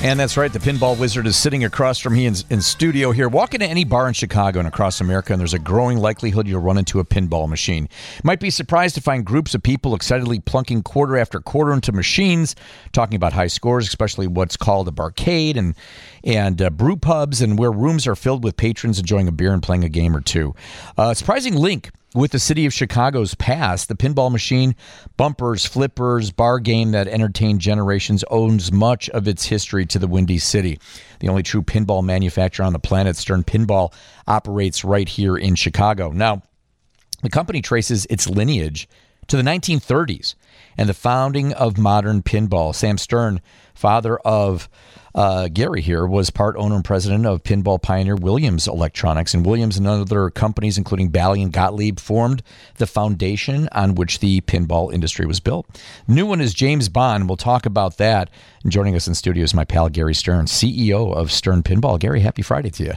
And that's right. The pinball wizard is sitting across from me in, in, studio here. Walk into any bar in Chicago and across America, and there's a growing likelihood you'll run into a pinball machine. Might be surprised to find groups of people excitedly plunking quarter after quarter into machines, talking about high scores, especially what's called a barcade and and uh, brew pubs, and where rooms are filled with patrons enjoying a beer and playing a game or two. Uh, surprising link with the city of Chicago's past, the pinball machine, bumpers, flippers, bar game that entertained generations owns much of its history to the Windy City. The only true pinball manufacturer on the planet, Stern Pinball, operates right here in Chicago. Now, the company traces its lineage to the 1930s and the founding of modern pinball. Sam Stern, father of uh, Gary here was part owner and president of pinball pioneer Williams Electronics, and Williams and other companies, including Bally and Gottlieb, formed the foundation on which the pinball industry was built. New one is James Bond. We'll talk about that. And joining us in studio is my pal Gary Stern, CEO of Stern Pinball. Gary, happy Friday to you.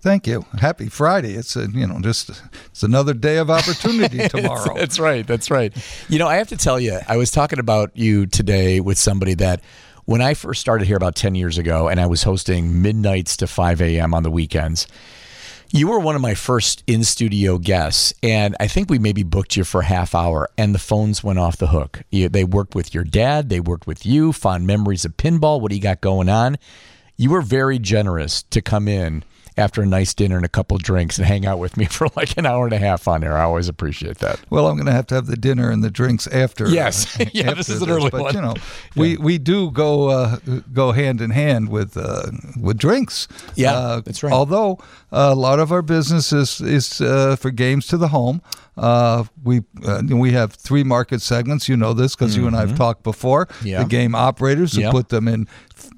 Thank you. Happy Friday. It's a, you know just it's another day of opportunity tomorrow. that's right. That's right. You know, I have to tell you, I was talking about you today with somebody that when I first started here about 10 years ago and I was hosting midnights to 5 a.m. on the weekends, you were one of my first in studio guests, and I think we maybe booked you for a half hour, and the phones went off the hook. You, they worked with your dad, they worked with you, fond memories of pinball, what you got going on? You were very generous to come in after a nice dinner and a couple drinks and hang out with me for like an hour and a half on air. I always appreciate that. Well, I'm going to have to have the dinner and the drinks after. Uh, yes, uh, yeah, after this is an early but, one. You know, yeah. we, we do go uh, go hand in hand with uh, with drinks. Yeah, uh, that's right. Although a lot of our business is is uh, for games to the home. we we have three market segments. You know this because mm-hmm. you and I have mm-hmm. talked before. Yeah. The game operators who put them in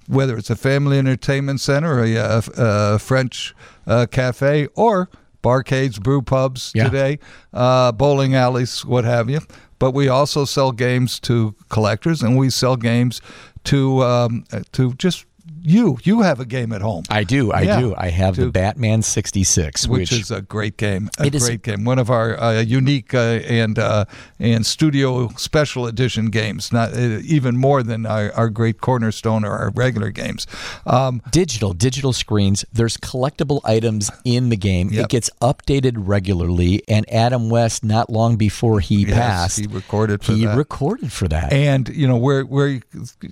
whether it's a family entertainment center or a, a, a French uh, cafe or barcades, brew pubs yeah. today, uh, bowling alleys, what have you. But we also sell games to collectors, and we sell games to um, to just you you have a game at home. I do. I yeah. do. I have to, the Batman 66, which, which, is a great game. A great is, game. One of our uh, unique uh, and uh, and studio special edition games. Not uh, even more than our, our, great cornerstone or our regular games. Um, digital digital screens. There's collectible items in the game. Yep. It gets updated regularly. And Adam West, not long before he yes, passed, he recorded for he that. recorded for that. And you know where where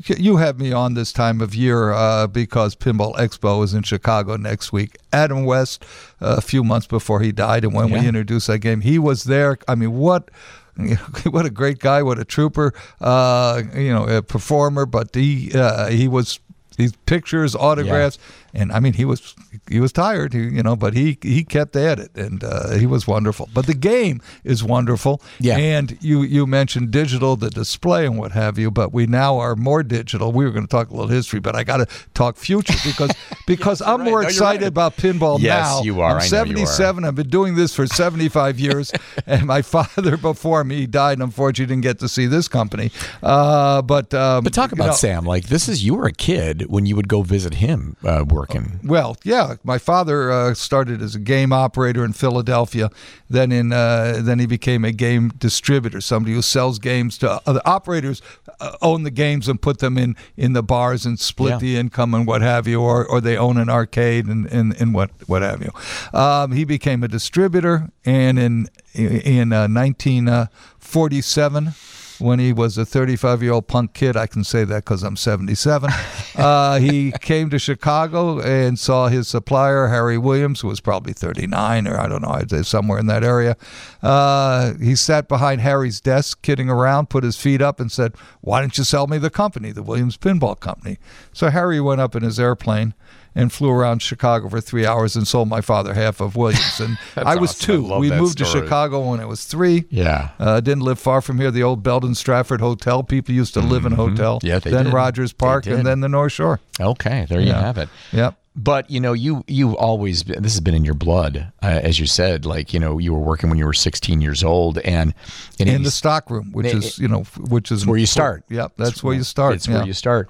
you have me on this time of year uh, uh, because Pinball Expo is in Chicago next week. Adam West, uh, a few months before he died, and when yeah. we introduced that game, he was there. I mean, what? what a great guy! What a trooper! Uh, you know, a performer. But he uh, he was these pictures, autographs. And I mean he was he was tired, you know, but he he kept at it, and uh, he was wonderful. But the game is wonderful, yeah. And you you mentioned digital, the display and what have you, but we now are more digital. We were going to talk a little history, but I got to talk future because because yes, I'm right. more no, excited right. about pinball yes, now. you are. I'm 77. I've been doing this for 75 years, and my father before me died. Unfortunately, didn't get to see this company. Uh, but um, but talk about you know, Sam. Like this is you were a kid when you would go visit him. Uh, working? Well, yeah. My father uh, started as a game operator in Philadelphia. Then in uh, then he became a game distributor, somebody who sells games to other operators, uh, own the games and put them in in the bars and split yeah. the income and what have you, or or they own an arcade and and, and what what have you. Um, he became a distributor, and in in 1947 uh, when he was a 35 year old punk kid. I can say that because I'm 77. uh, he came to Chicago and saw his supplier, Harry Williams, who was probably 39 or I don't know, I'd say somewhere in that area. Uh, he sat behind Harry's desk, kidding around, put his feet up, and said, Why don't you sell me the company, the Williams Pinball Company? So Harry went up in his airplane and flew around Chicago for three hours and sold my father half of Williams. And I was awesome. two. I we moved story. to Chicago when I was three. Yeah. Uh, didn't live far from here. The old Belden Stratford Hotel. People used to live mm-hmm. in a hotel. Yeah, they Then did. Rogers Park and then the North Shore. Okay, there you yeah. have it. Yep. but you know, you you've always been, this has been in your blood, uh, as you said. Like you know, you were working when you were 16 years old, and, and in the stock room, which it- is you know, which is where you start. Yep, that's where you start. It's yeah. where you start.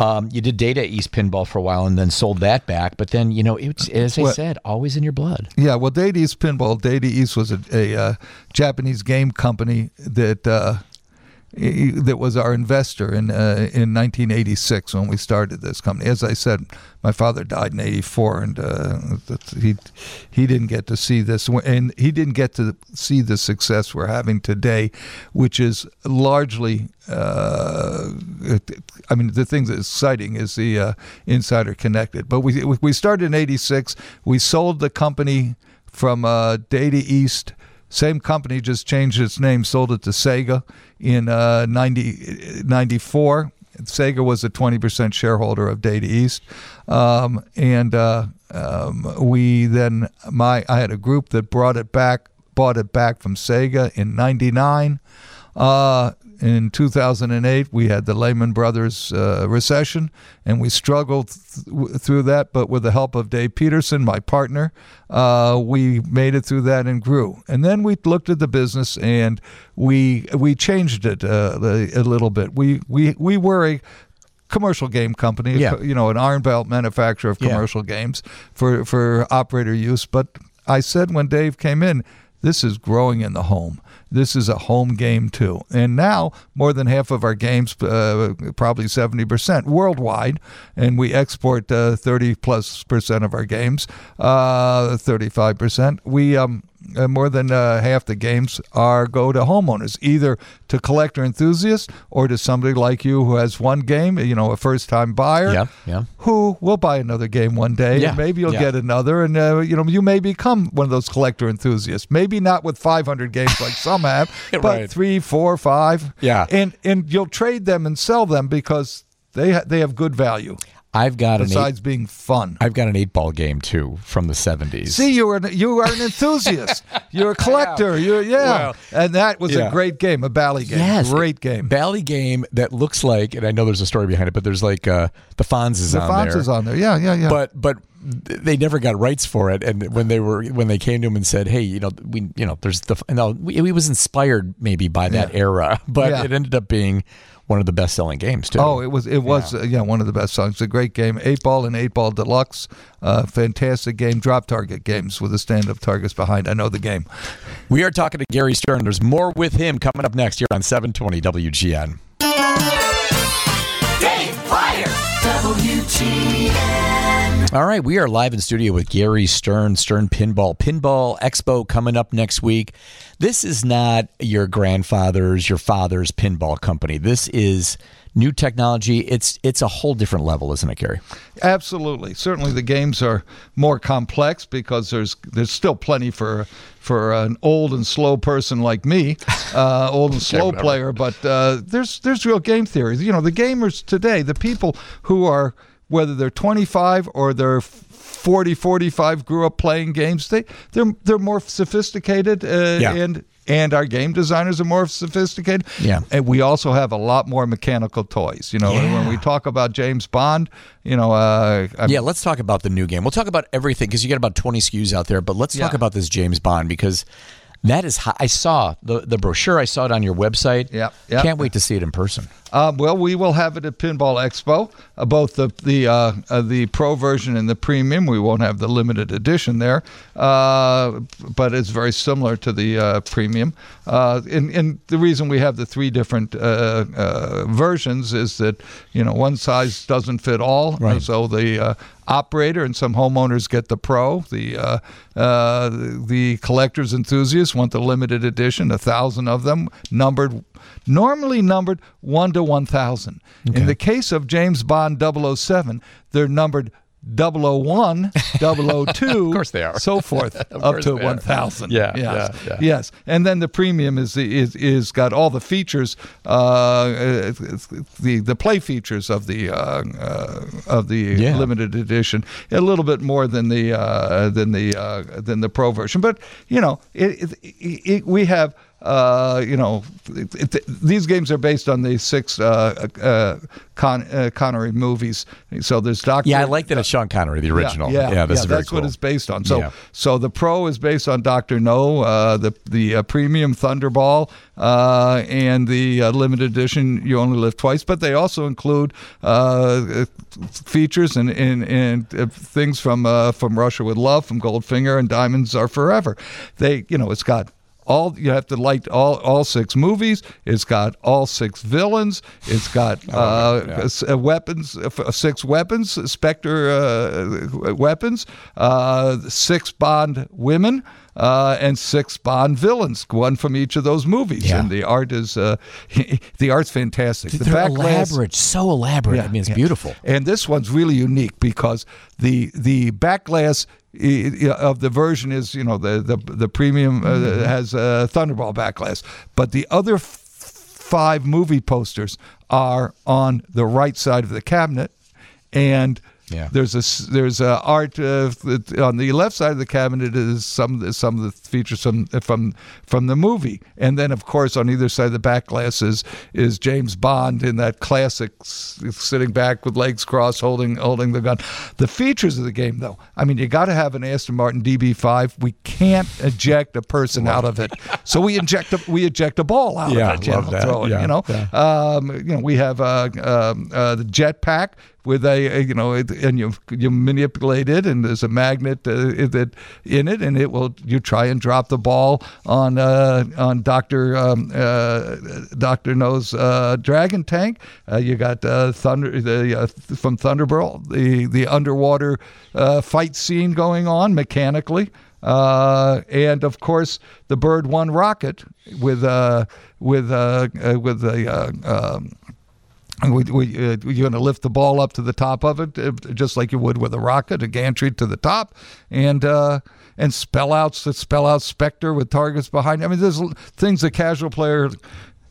Um, you did Data East Pinball for a while, and then sold that back. But then you know, it's as I What- said, always in your blood. Yeah, well, Data East Pinball, Data East was a, a uh, Japanese game company that uh, that was our investor in uh, in 1986 when we started this company. As I said, my father died in '84, and uh, he he didn't get to see this, and he didn't get to see the success we're having today, which is largely. Uh, I mean, the thing that's exciting is the uh, insider connected. But we we started in '86. We sold the company from uh, Data East. Same company just changed its name, sold it to Sega in uh, 90, 94. Sega was a 20% shareholder of Data East. Um, and uh, um, we then, my I had a group that brought it back, bought it back from Sega in 99. Uh, in 2008, we had the Lehman Brothers uh, recession, and we struggled th- through that. But with the help of Dave Peterson, my partner, uh, we made it through that and grew. And then we looked at the business and we we changed it uh, a, little bit. We we we were a commercial game company, Yeah. you know, an iron belt manufacturer of Yeah. commercial games for for operator use. But I said when Dave came in, this is growing in the home. This is a home game too. And now more than half of our games, uh, probably 70% worldwide, and we export uh, 30 plus percent of our games, uh, 35%. We um, uh, more than uh, half the games are go to homeowners, either to collector enthusiasts or to somebody like you who has one game, you know, a first time buyer Yeah, yeah. who will buy another game one day. Yeah, and maybe you'll yeah. get another, and uh, you know you may become one of those collector enthusiasts. Maybe not with 500 games like some have, but Right. three, four, five. Yeah. and and you'll trade them and sell them because they ha- they have good value I've got an eight, besides being fun. I've got an eight ball game too from the 70s. See, you are an, you are an enthusiast. You're a collector. You're yeah, Well, and that was yeah. a great game, a Bally game. Yes, great game. Bally game that looks like, and I know there's a story behind it, but there's like uh, the Fonz is on there. the Fonz there. is on there. Yeah, yeah, yeah. but but they never got rights for it and when they were when they came to him and said hey you know we you know there's the no we, we was inspired maybe by that era but Yeah. it ended up being one of the best selling games too Oh, it was it was uh, yeah one of the best songs. A great game. Eight ball and eight ball deluxe, uh, fantastic game. Drop target games with the stand up targets behind. I know the game. we are talking to gary stern there's more with him coming up next here on 720 wgn Dave Plier, WGN. All right, we are live in studio with Gary Stern, Stern Pinball. Pinball Expo coming up next week. This is not your grandfather's, your father's pinball company. This is new technology. It's it's a whole different level, isn't it, Gary? Absolutely, certainly the games are more complex because there's there's still plenty for for an old and slow person like me, uh, old and slow player. But uh, there's there's real game theory. You know, the gamers today, the people who are whether they're 25 or they're 40, 45, grew up playing games. They they're they're more sophisticated, uh, Yeah. and and our game designers are more sophisticated. Yeah. and we also have a lot more mechanical toys. You know, and when we talk about James Bond, you know, uh, Yeah, let's talk about the new game. We'll talk about everything because you got about 20 SKUs out there, but let's talk about this James Bond because that is. I saw the, the brochure, I saw it on your website. Yep, yep. Can't wait to see it in person. Um, well, we will have it at Pinball Expo, uh, both the the uh, uh, the pro version and the premium. We won't have the limited edition there, uh, but it's very similar to the uh, premium. Uh, and, and the reason we have the three different uh, uh, versions is that you know one size doesn't fit all, Right. so the uh, operator and some homeowners get the pro. The uh, uh, the collectors enthusiasts want the limited edition, a thousand of them numbered, normally numbered one to one thousand. In the case of James Bond 007, they're numbered 001, 002, Of course they are. so forth, up to 1,000. Yeah, yes, yeah, yeah. yes. And then the premium is is is got all the features, uh, the the play features of the uh, uh, of the Yeah. limited edition, a little bit more than the uh, than the uh, than the pro version. But you know, it, it, it, we have uh, you know, it, it, these games are based on the six uh, uh, Con, uh, Connery movies. So there's Doctor. Yeah, I like that it's Sean Connery, the original. Yeah, yeah, that's, yeah, that's cool. what it's based on. So, Yeah. so the Pro is based on Doctor No, uh, the the uh, Premium Thunderball, uh, and the uh, limited edition You Only Live Twice. But they also include uh, features and and, and uh, things from uh, from Russia with Love, from Goldfinger, and Diamonds Are Forever. They, you know, it's got all you have to like all all six movies. It's got all six villains. It's got uh, yeah. uh, weapons, uh, six weapons, Spectre uh, weapons, uh, six Bond women. Uh, and six Bond villains, one from each of those movies, Yeah. and the art is uh, the art's fantastic. The They're back glass- so elaborate. I mean, it's yeah. beautiful. and this one's really unique because the the back glass of the version is you know the the the premium uh, Mm-hmm. has a Thunderball back glass, but the other f- five movie posters are on the right side of the cabinet, and. Yeah. There's a there's a art uh, on the left side of the cabinet is some of the, some of the features from from from the movie, and then of course on either side of the back glass is is James Bond in that classic sitting back with legs crossed, holding holding the gun. The features of the game, though, I mean, you got to have an Aston Martin DB5. We can't eject a person out of it, so we inject a we eject a ball out Yeah, of it. You love know, that. it, Yeah, you know, yeah. um, you know, we have uh, um, uh, the jetpack with a, you know, and you you manipulate it, and there's a magnet uh, that in it, and it will you try and drop the ball on uh, on Doctor um, uh, Doctor No's uh, dragon tank. Uh, you got uh, thunder the from Thunderball the the underwater fight scene going on mechanically. Uh, and of course, the Bird One rocket with uh, with uh, with a um, we, we, uh, you're going to lift the ball up to the top of it, uh, just like you would with a rocket, a gantry to the top, and uh, and spell out spell out Spectre with targets behind. I mean, there's things a casual player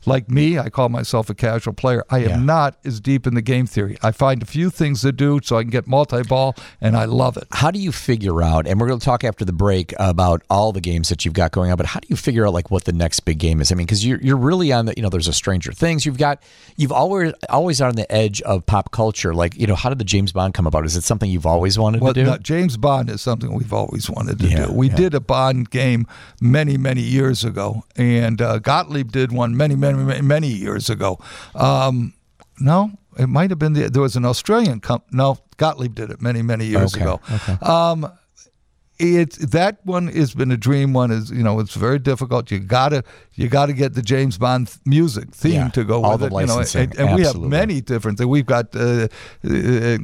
like me, I call myself a casual player. I am Yeah. not as deep in the game theory. I find a few things to do so I can get multi-ball, and I love it. How do you figure out? And we're going to talk after the break about all the games that you've got going on. But how do you figure out like what the next big game is? I mean, because you're you're really on the you know there's a Stranger Things. You've got you've always always on the edge of pop culture. Like you know, how did the James Bond come about? Is it something you've always wanted Well, to do? no, James Bond is something we've always wanted to Yeah, do. We yeah. did a Bond game many, many years ago, and uh, Gottlieb did one many, many, many, years ago. Um, no, it might have been the, there was an Australian comp. No, Gottlieb did it many, many years Okay, ago. Um, it that one has been a dream one is you know it's very difficult you gotta you gotta get the james bond music theme Yeah, to go all with the it you know licensing, and, and we have many different things we've got uh, uh,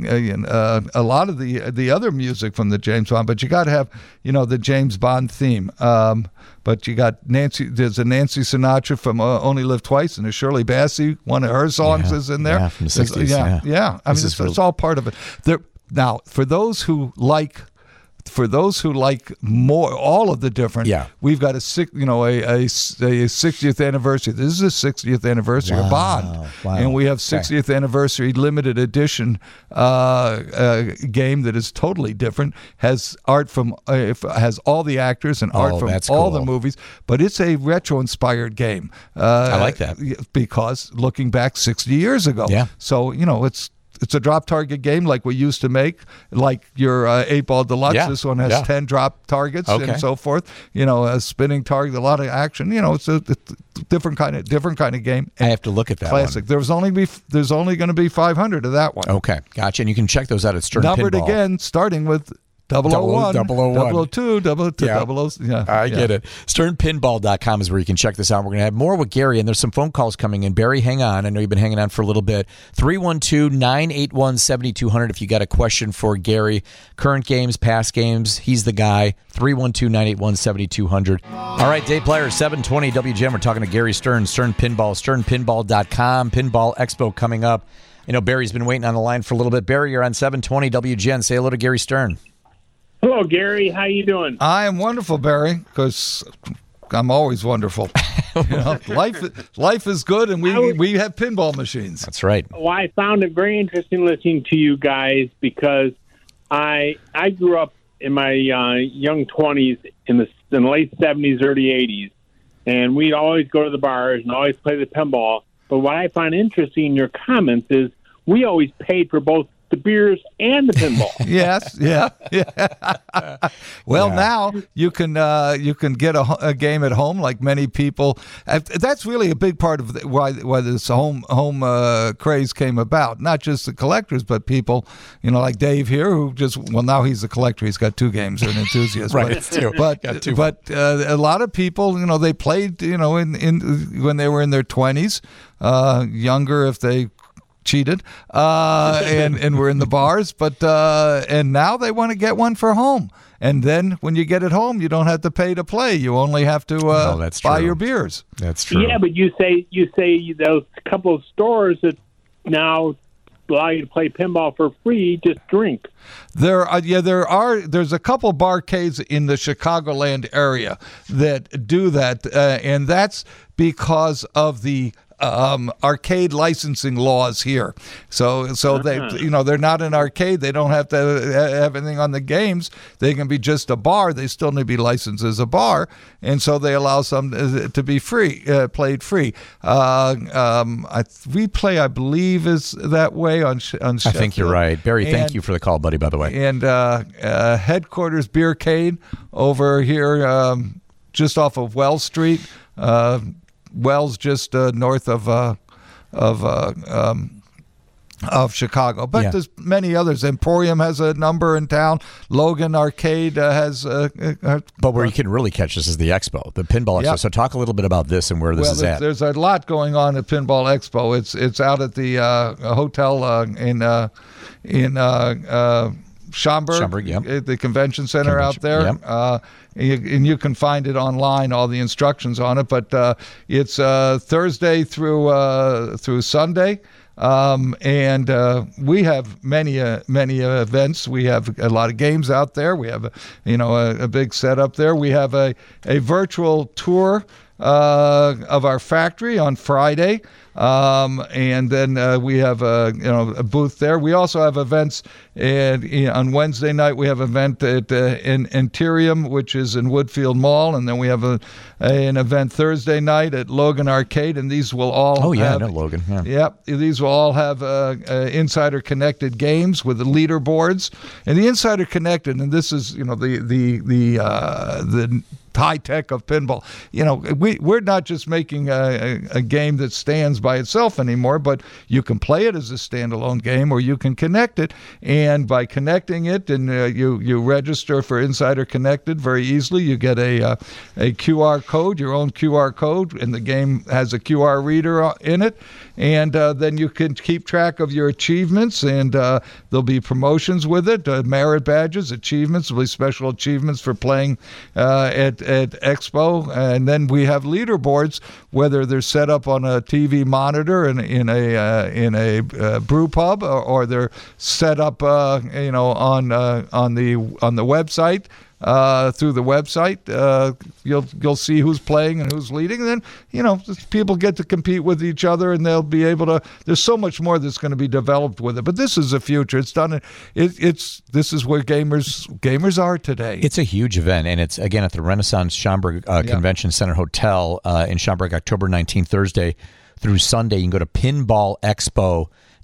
uh, a lot of the the other music from the james bond but you gotta have you know the james bond theme um, but you got Nancy. There's a Nancy Sinatra from uh, Only Live Twice, and a Shirley Bassey. One of her songs Yeah, is in there. yeah, from the 60s, Yeah, yeah. yeah. I This mean, it's, real- it's all part of it. There, now, for those who like, for those who like more, all of the different, Yeah. we've got a six, you know, a a, a 60th anniversary. This is a 60th anniversary of Bond, wow. and we have Okay. 60th anniversary limited edition uh, uh, game that is totally different. Has art from uh, if- has all the actors and art Oh, from that's all the movies, but it's a retro inspired game. Uh, I like that. because looking back 60 years ago. Yeah. So you know it's it's a drop target game like we used to make, like your uh, eight ball deluxe. Yeah, This one has yeah. ten drop targets Okay. and so forth. You know, a spinning target, a lot of action. You know, it's a, it's a different kind of different kind of game. I have to look at that Classic. There's only be there's only going to be 500 of that one. one. Okay, gotcha. And you can check those out at Stern Numbered Pinball. again, starting with 001, 001. 002, 002, Yeah. 00. Yeah, I yeah. get it. SternPinball.com is where you can check this out. We're going to have more with Gary, and there's some phone calls coming in. Barry, hang on. I know you've been hanging on for a little bit. 312 981 7200 if you got a question for Gary. Current games, past games, he's the guy. 312 981 7200. All right, Dave Plier, 720 WGN. We're talking to Gary Stern, Stern Pinball, SternPinball.com. Pinball Expo coming up. You know, Barry's been waiting on the line for a little bit. Barry, you're on 720 WGN. Say hello to Gary Stern. Hello, Gary. How you doing? I am wonderful, Barry, because I'm always wonderful. you know, life life is good, and we was- we have pinball machines. That's right. Well, I found it very interesting listening to you guys because I I grew up in my uh, young twenties in the in the late seventies, early eighties, and we'd always go to the bars and always play the pinball. But what I find interesting in your comments is we always paid for both the beers and the pinball. yes, yeah, yeah. well, Yeah. now you can uh, you can get a, a game at home, like many people. uh, That's really a big part of the, why why this home home uh, craze came about. Not just the collectors, but people, you know, like Dave here, who just well now he's a collector. He's got two games or an enthusiast. Right, but, two. But Got two. but uh, a lot of people, you know, they played, you know, in in when they were in their twenties, uh, younger if they cheated uh, and and were in the bars, but uh, and now they want to get one for home. And then when you get it home, you don't have to pay to play. You only have to uh, Oh, that's buy your beers. That's true. Yeah, but you say you say those couple of stores that now allow you to play pinball for free, just drink. There, are, yeah, there are. There's a couple barcades in the Chicagoland area that do that, uh, and that's because of the um, arcade licensing laws here. So, so they, you know, they're not an arcade. They don't have to have anything on the games. They can be just a bar. They still need to be licensed as a bar, and so they allow some uh, to be free, uh, played free. Uh, um, I, we play, I believe, is that way on. Sh- on I think you're right. Barry, thank you for the call, buddy, by the way. and uh, uh, headquarters beer Beercade over here, um, just off of Wells Street. Uh, Wells, just uh, north of uh, of uh, um, of Chicago. But Yeah. there's many others. Emporium has a number in town. Logan Arcade uh, has. Uh, uh, But where you can really catch this is the expo, the pinball expo. Yep. So talk a little bit about this and where this well, is there's, at. there's a lot going on at Pinball Expo. It's it's out at the uh, hotel uh, in uh, in Schaumburg, Schaumburg, yep. the convention center out there. yep. Uh, and, you, and you can find it online, all the instructions on it. But uh, it's uh, Thursday through uh, through Sunday. Um, and uh, we have many uh, many uh, events. We have a lot of games out there. We have a, you know a, a big setup there. We have a, a virtual tour uh, of our factory on Friday, um, and then uh, we have a you know a booth there. We also have events, and you know, on Wednesday night we have an event at uh, in Interium, which is in Woodfield Mall, and then we have a, an event Thursday night at Logan Arcade, and these will all oh, yeah, have, no, Logan. Yeah. Yep, these will all have uh, uh, insider connected games with the leaderboards, and the insider connected, and this is you know the the the uh, the high tech of pinball. You know, we we're not just making a, a, a game that stands by itself anymore, but you can play it as a standalone game, or you can connect it, and by connecting it, and uh, you you register for Insider Connected very easily. You get a uh, a QR code, your own QR code, and the game has a QR reader uh, in it, and uh, then you can keep track of your achievements, and uh, there'll be promotions with it, uh, merit badges, achievements, be special achievements for playing uh, at at Expo, and then we have leaderboards, whether they're set up on a TV monitor in in a uh, in a uh, brew pub, or, or they're set up, you know, on on the on the website uh, through the website. Uh, you'll you'll see who's playing and who's leading. And then you know people get to compete with each other, and they'll be able to. There's so much more that's going to be developed with it. But this is the future. It's done. It, it's this is where gamers gamers are today. It's a huge event, and it's again at the Renaissance Schaumburg uh, Yeah. Convention Center Hotel uh, in Schaumburg, October 19th, Thursday through Sunday. You can go to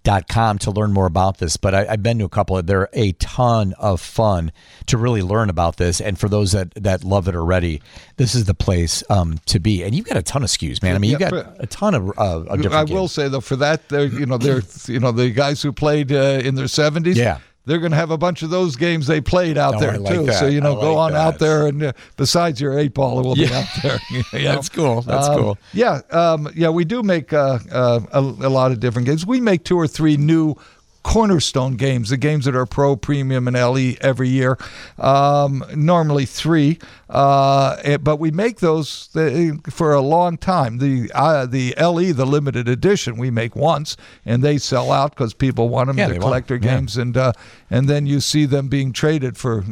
pinballexpo.com to learn more about this. But I, I've been to a couple. Of, they're a ton of fun to really learn about this, and for those that that love it already, this is the place um, to be. And you've got a ton of SKUs, man. I mean, you Yeah, got but- a ton of, uh, of different. I will games. say though, for that, they're you know they're you know the guys who played uh, in their seventies. Yeah. They're going to have a bunch of those games they played out Oh, there like too. that. So you know, I go like on out there, and uh, besides your eight ball, it will be out there. you know? That's cool. That's Um, cool. Yeah, um, yeah, we do make uh, uh, a, a lot of different games. We make two or three new cornerstone games, the games that are pro, premium, and LE every year. Um, normally three, uh, eh, but we make those uh, for a long time. The uh, the LE, the limited edition, we make once, and they sell out because people want them Yeah, to they want 'em. collect their Yeah. games, and uh, and then you see them being traded for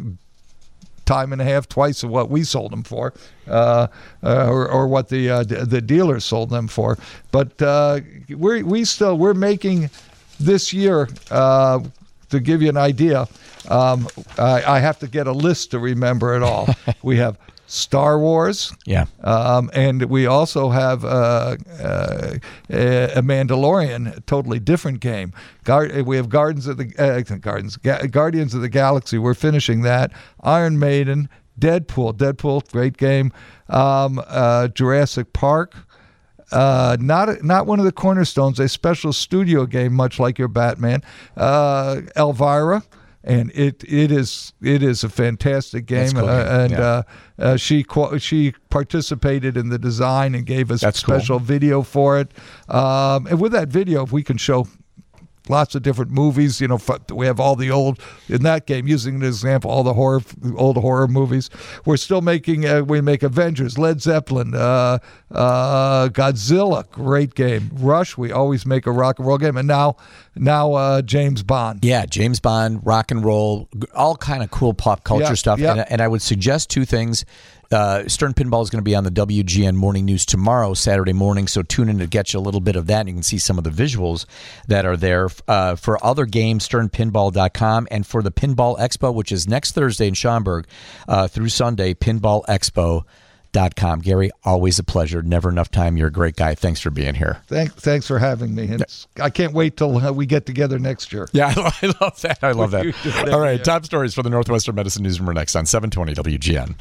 time and a half, twice of what we sold them for, uh, uh, or, or what the uh, d- the dealers sold them for. But uh, we we still we're making this year. Uh, to give you an idea, um, I, I have to get a list to remember it all. we have Star Wars. Yeah. Um, and we also have uh, uh, a Mandalorian, a totally different game. Guard, we have Gardens of the uh, Gardens, Ga- Guardians of the Galaxy. We're finishing that. Iron Maiden, Deadpool, Deadpool, great game. Um, uh, Jurassic Park. Uh, not not one of the cornerstones, a special studio game, much like your Batman. Uh, Elvira, and it it is it is a fantastic game, cool uh, and yeah. uh, uh, she qu- she participated in the design and gave us That's cool. special video for it. Um, and with that video, if we can show lots of different movies. You know, we have all the old in that game. Using an example, all the horror, old horror movies. We're still making. Uh, we make Avengers, Led Zeppelin, uh, uh, Godzilla, great game. Rush, we always make a rock and roll game, and now, now uh, James Bond. Yeah, James Bond, rock and roll, all kind of cool pop culture Yeah, stuff. yeah. And, and I would suggest two things. Uh, Stern Pinball is going to be on the WGN Morning News tomorrow, Saturday morning. So tune in to get you a little bit of that. And you can see some of the visuals that are there. Uh, for other games, sternpinball.com. And for the Pinball Expo, which is next Thursday in Schaumburg uh, through Sunday, pinballexpo.com. Gary, always a pleasure. Never enough time. You're a great guy. Thanks for being here. Thank, thanks for having me. It's- I can't wait till uh, we get together next year. Yeah, I love that. I love that. You do that, All right, top stories for the Northwestern Medicine Newsroom are next on 720 WGN.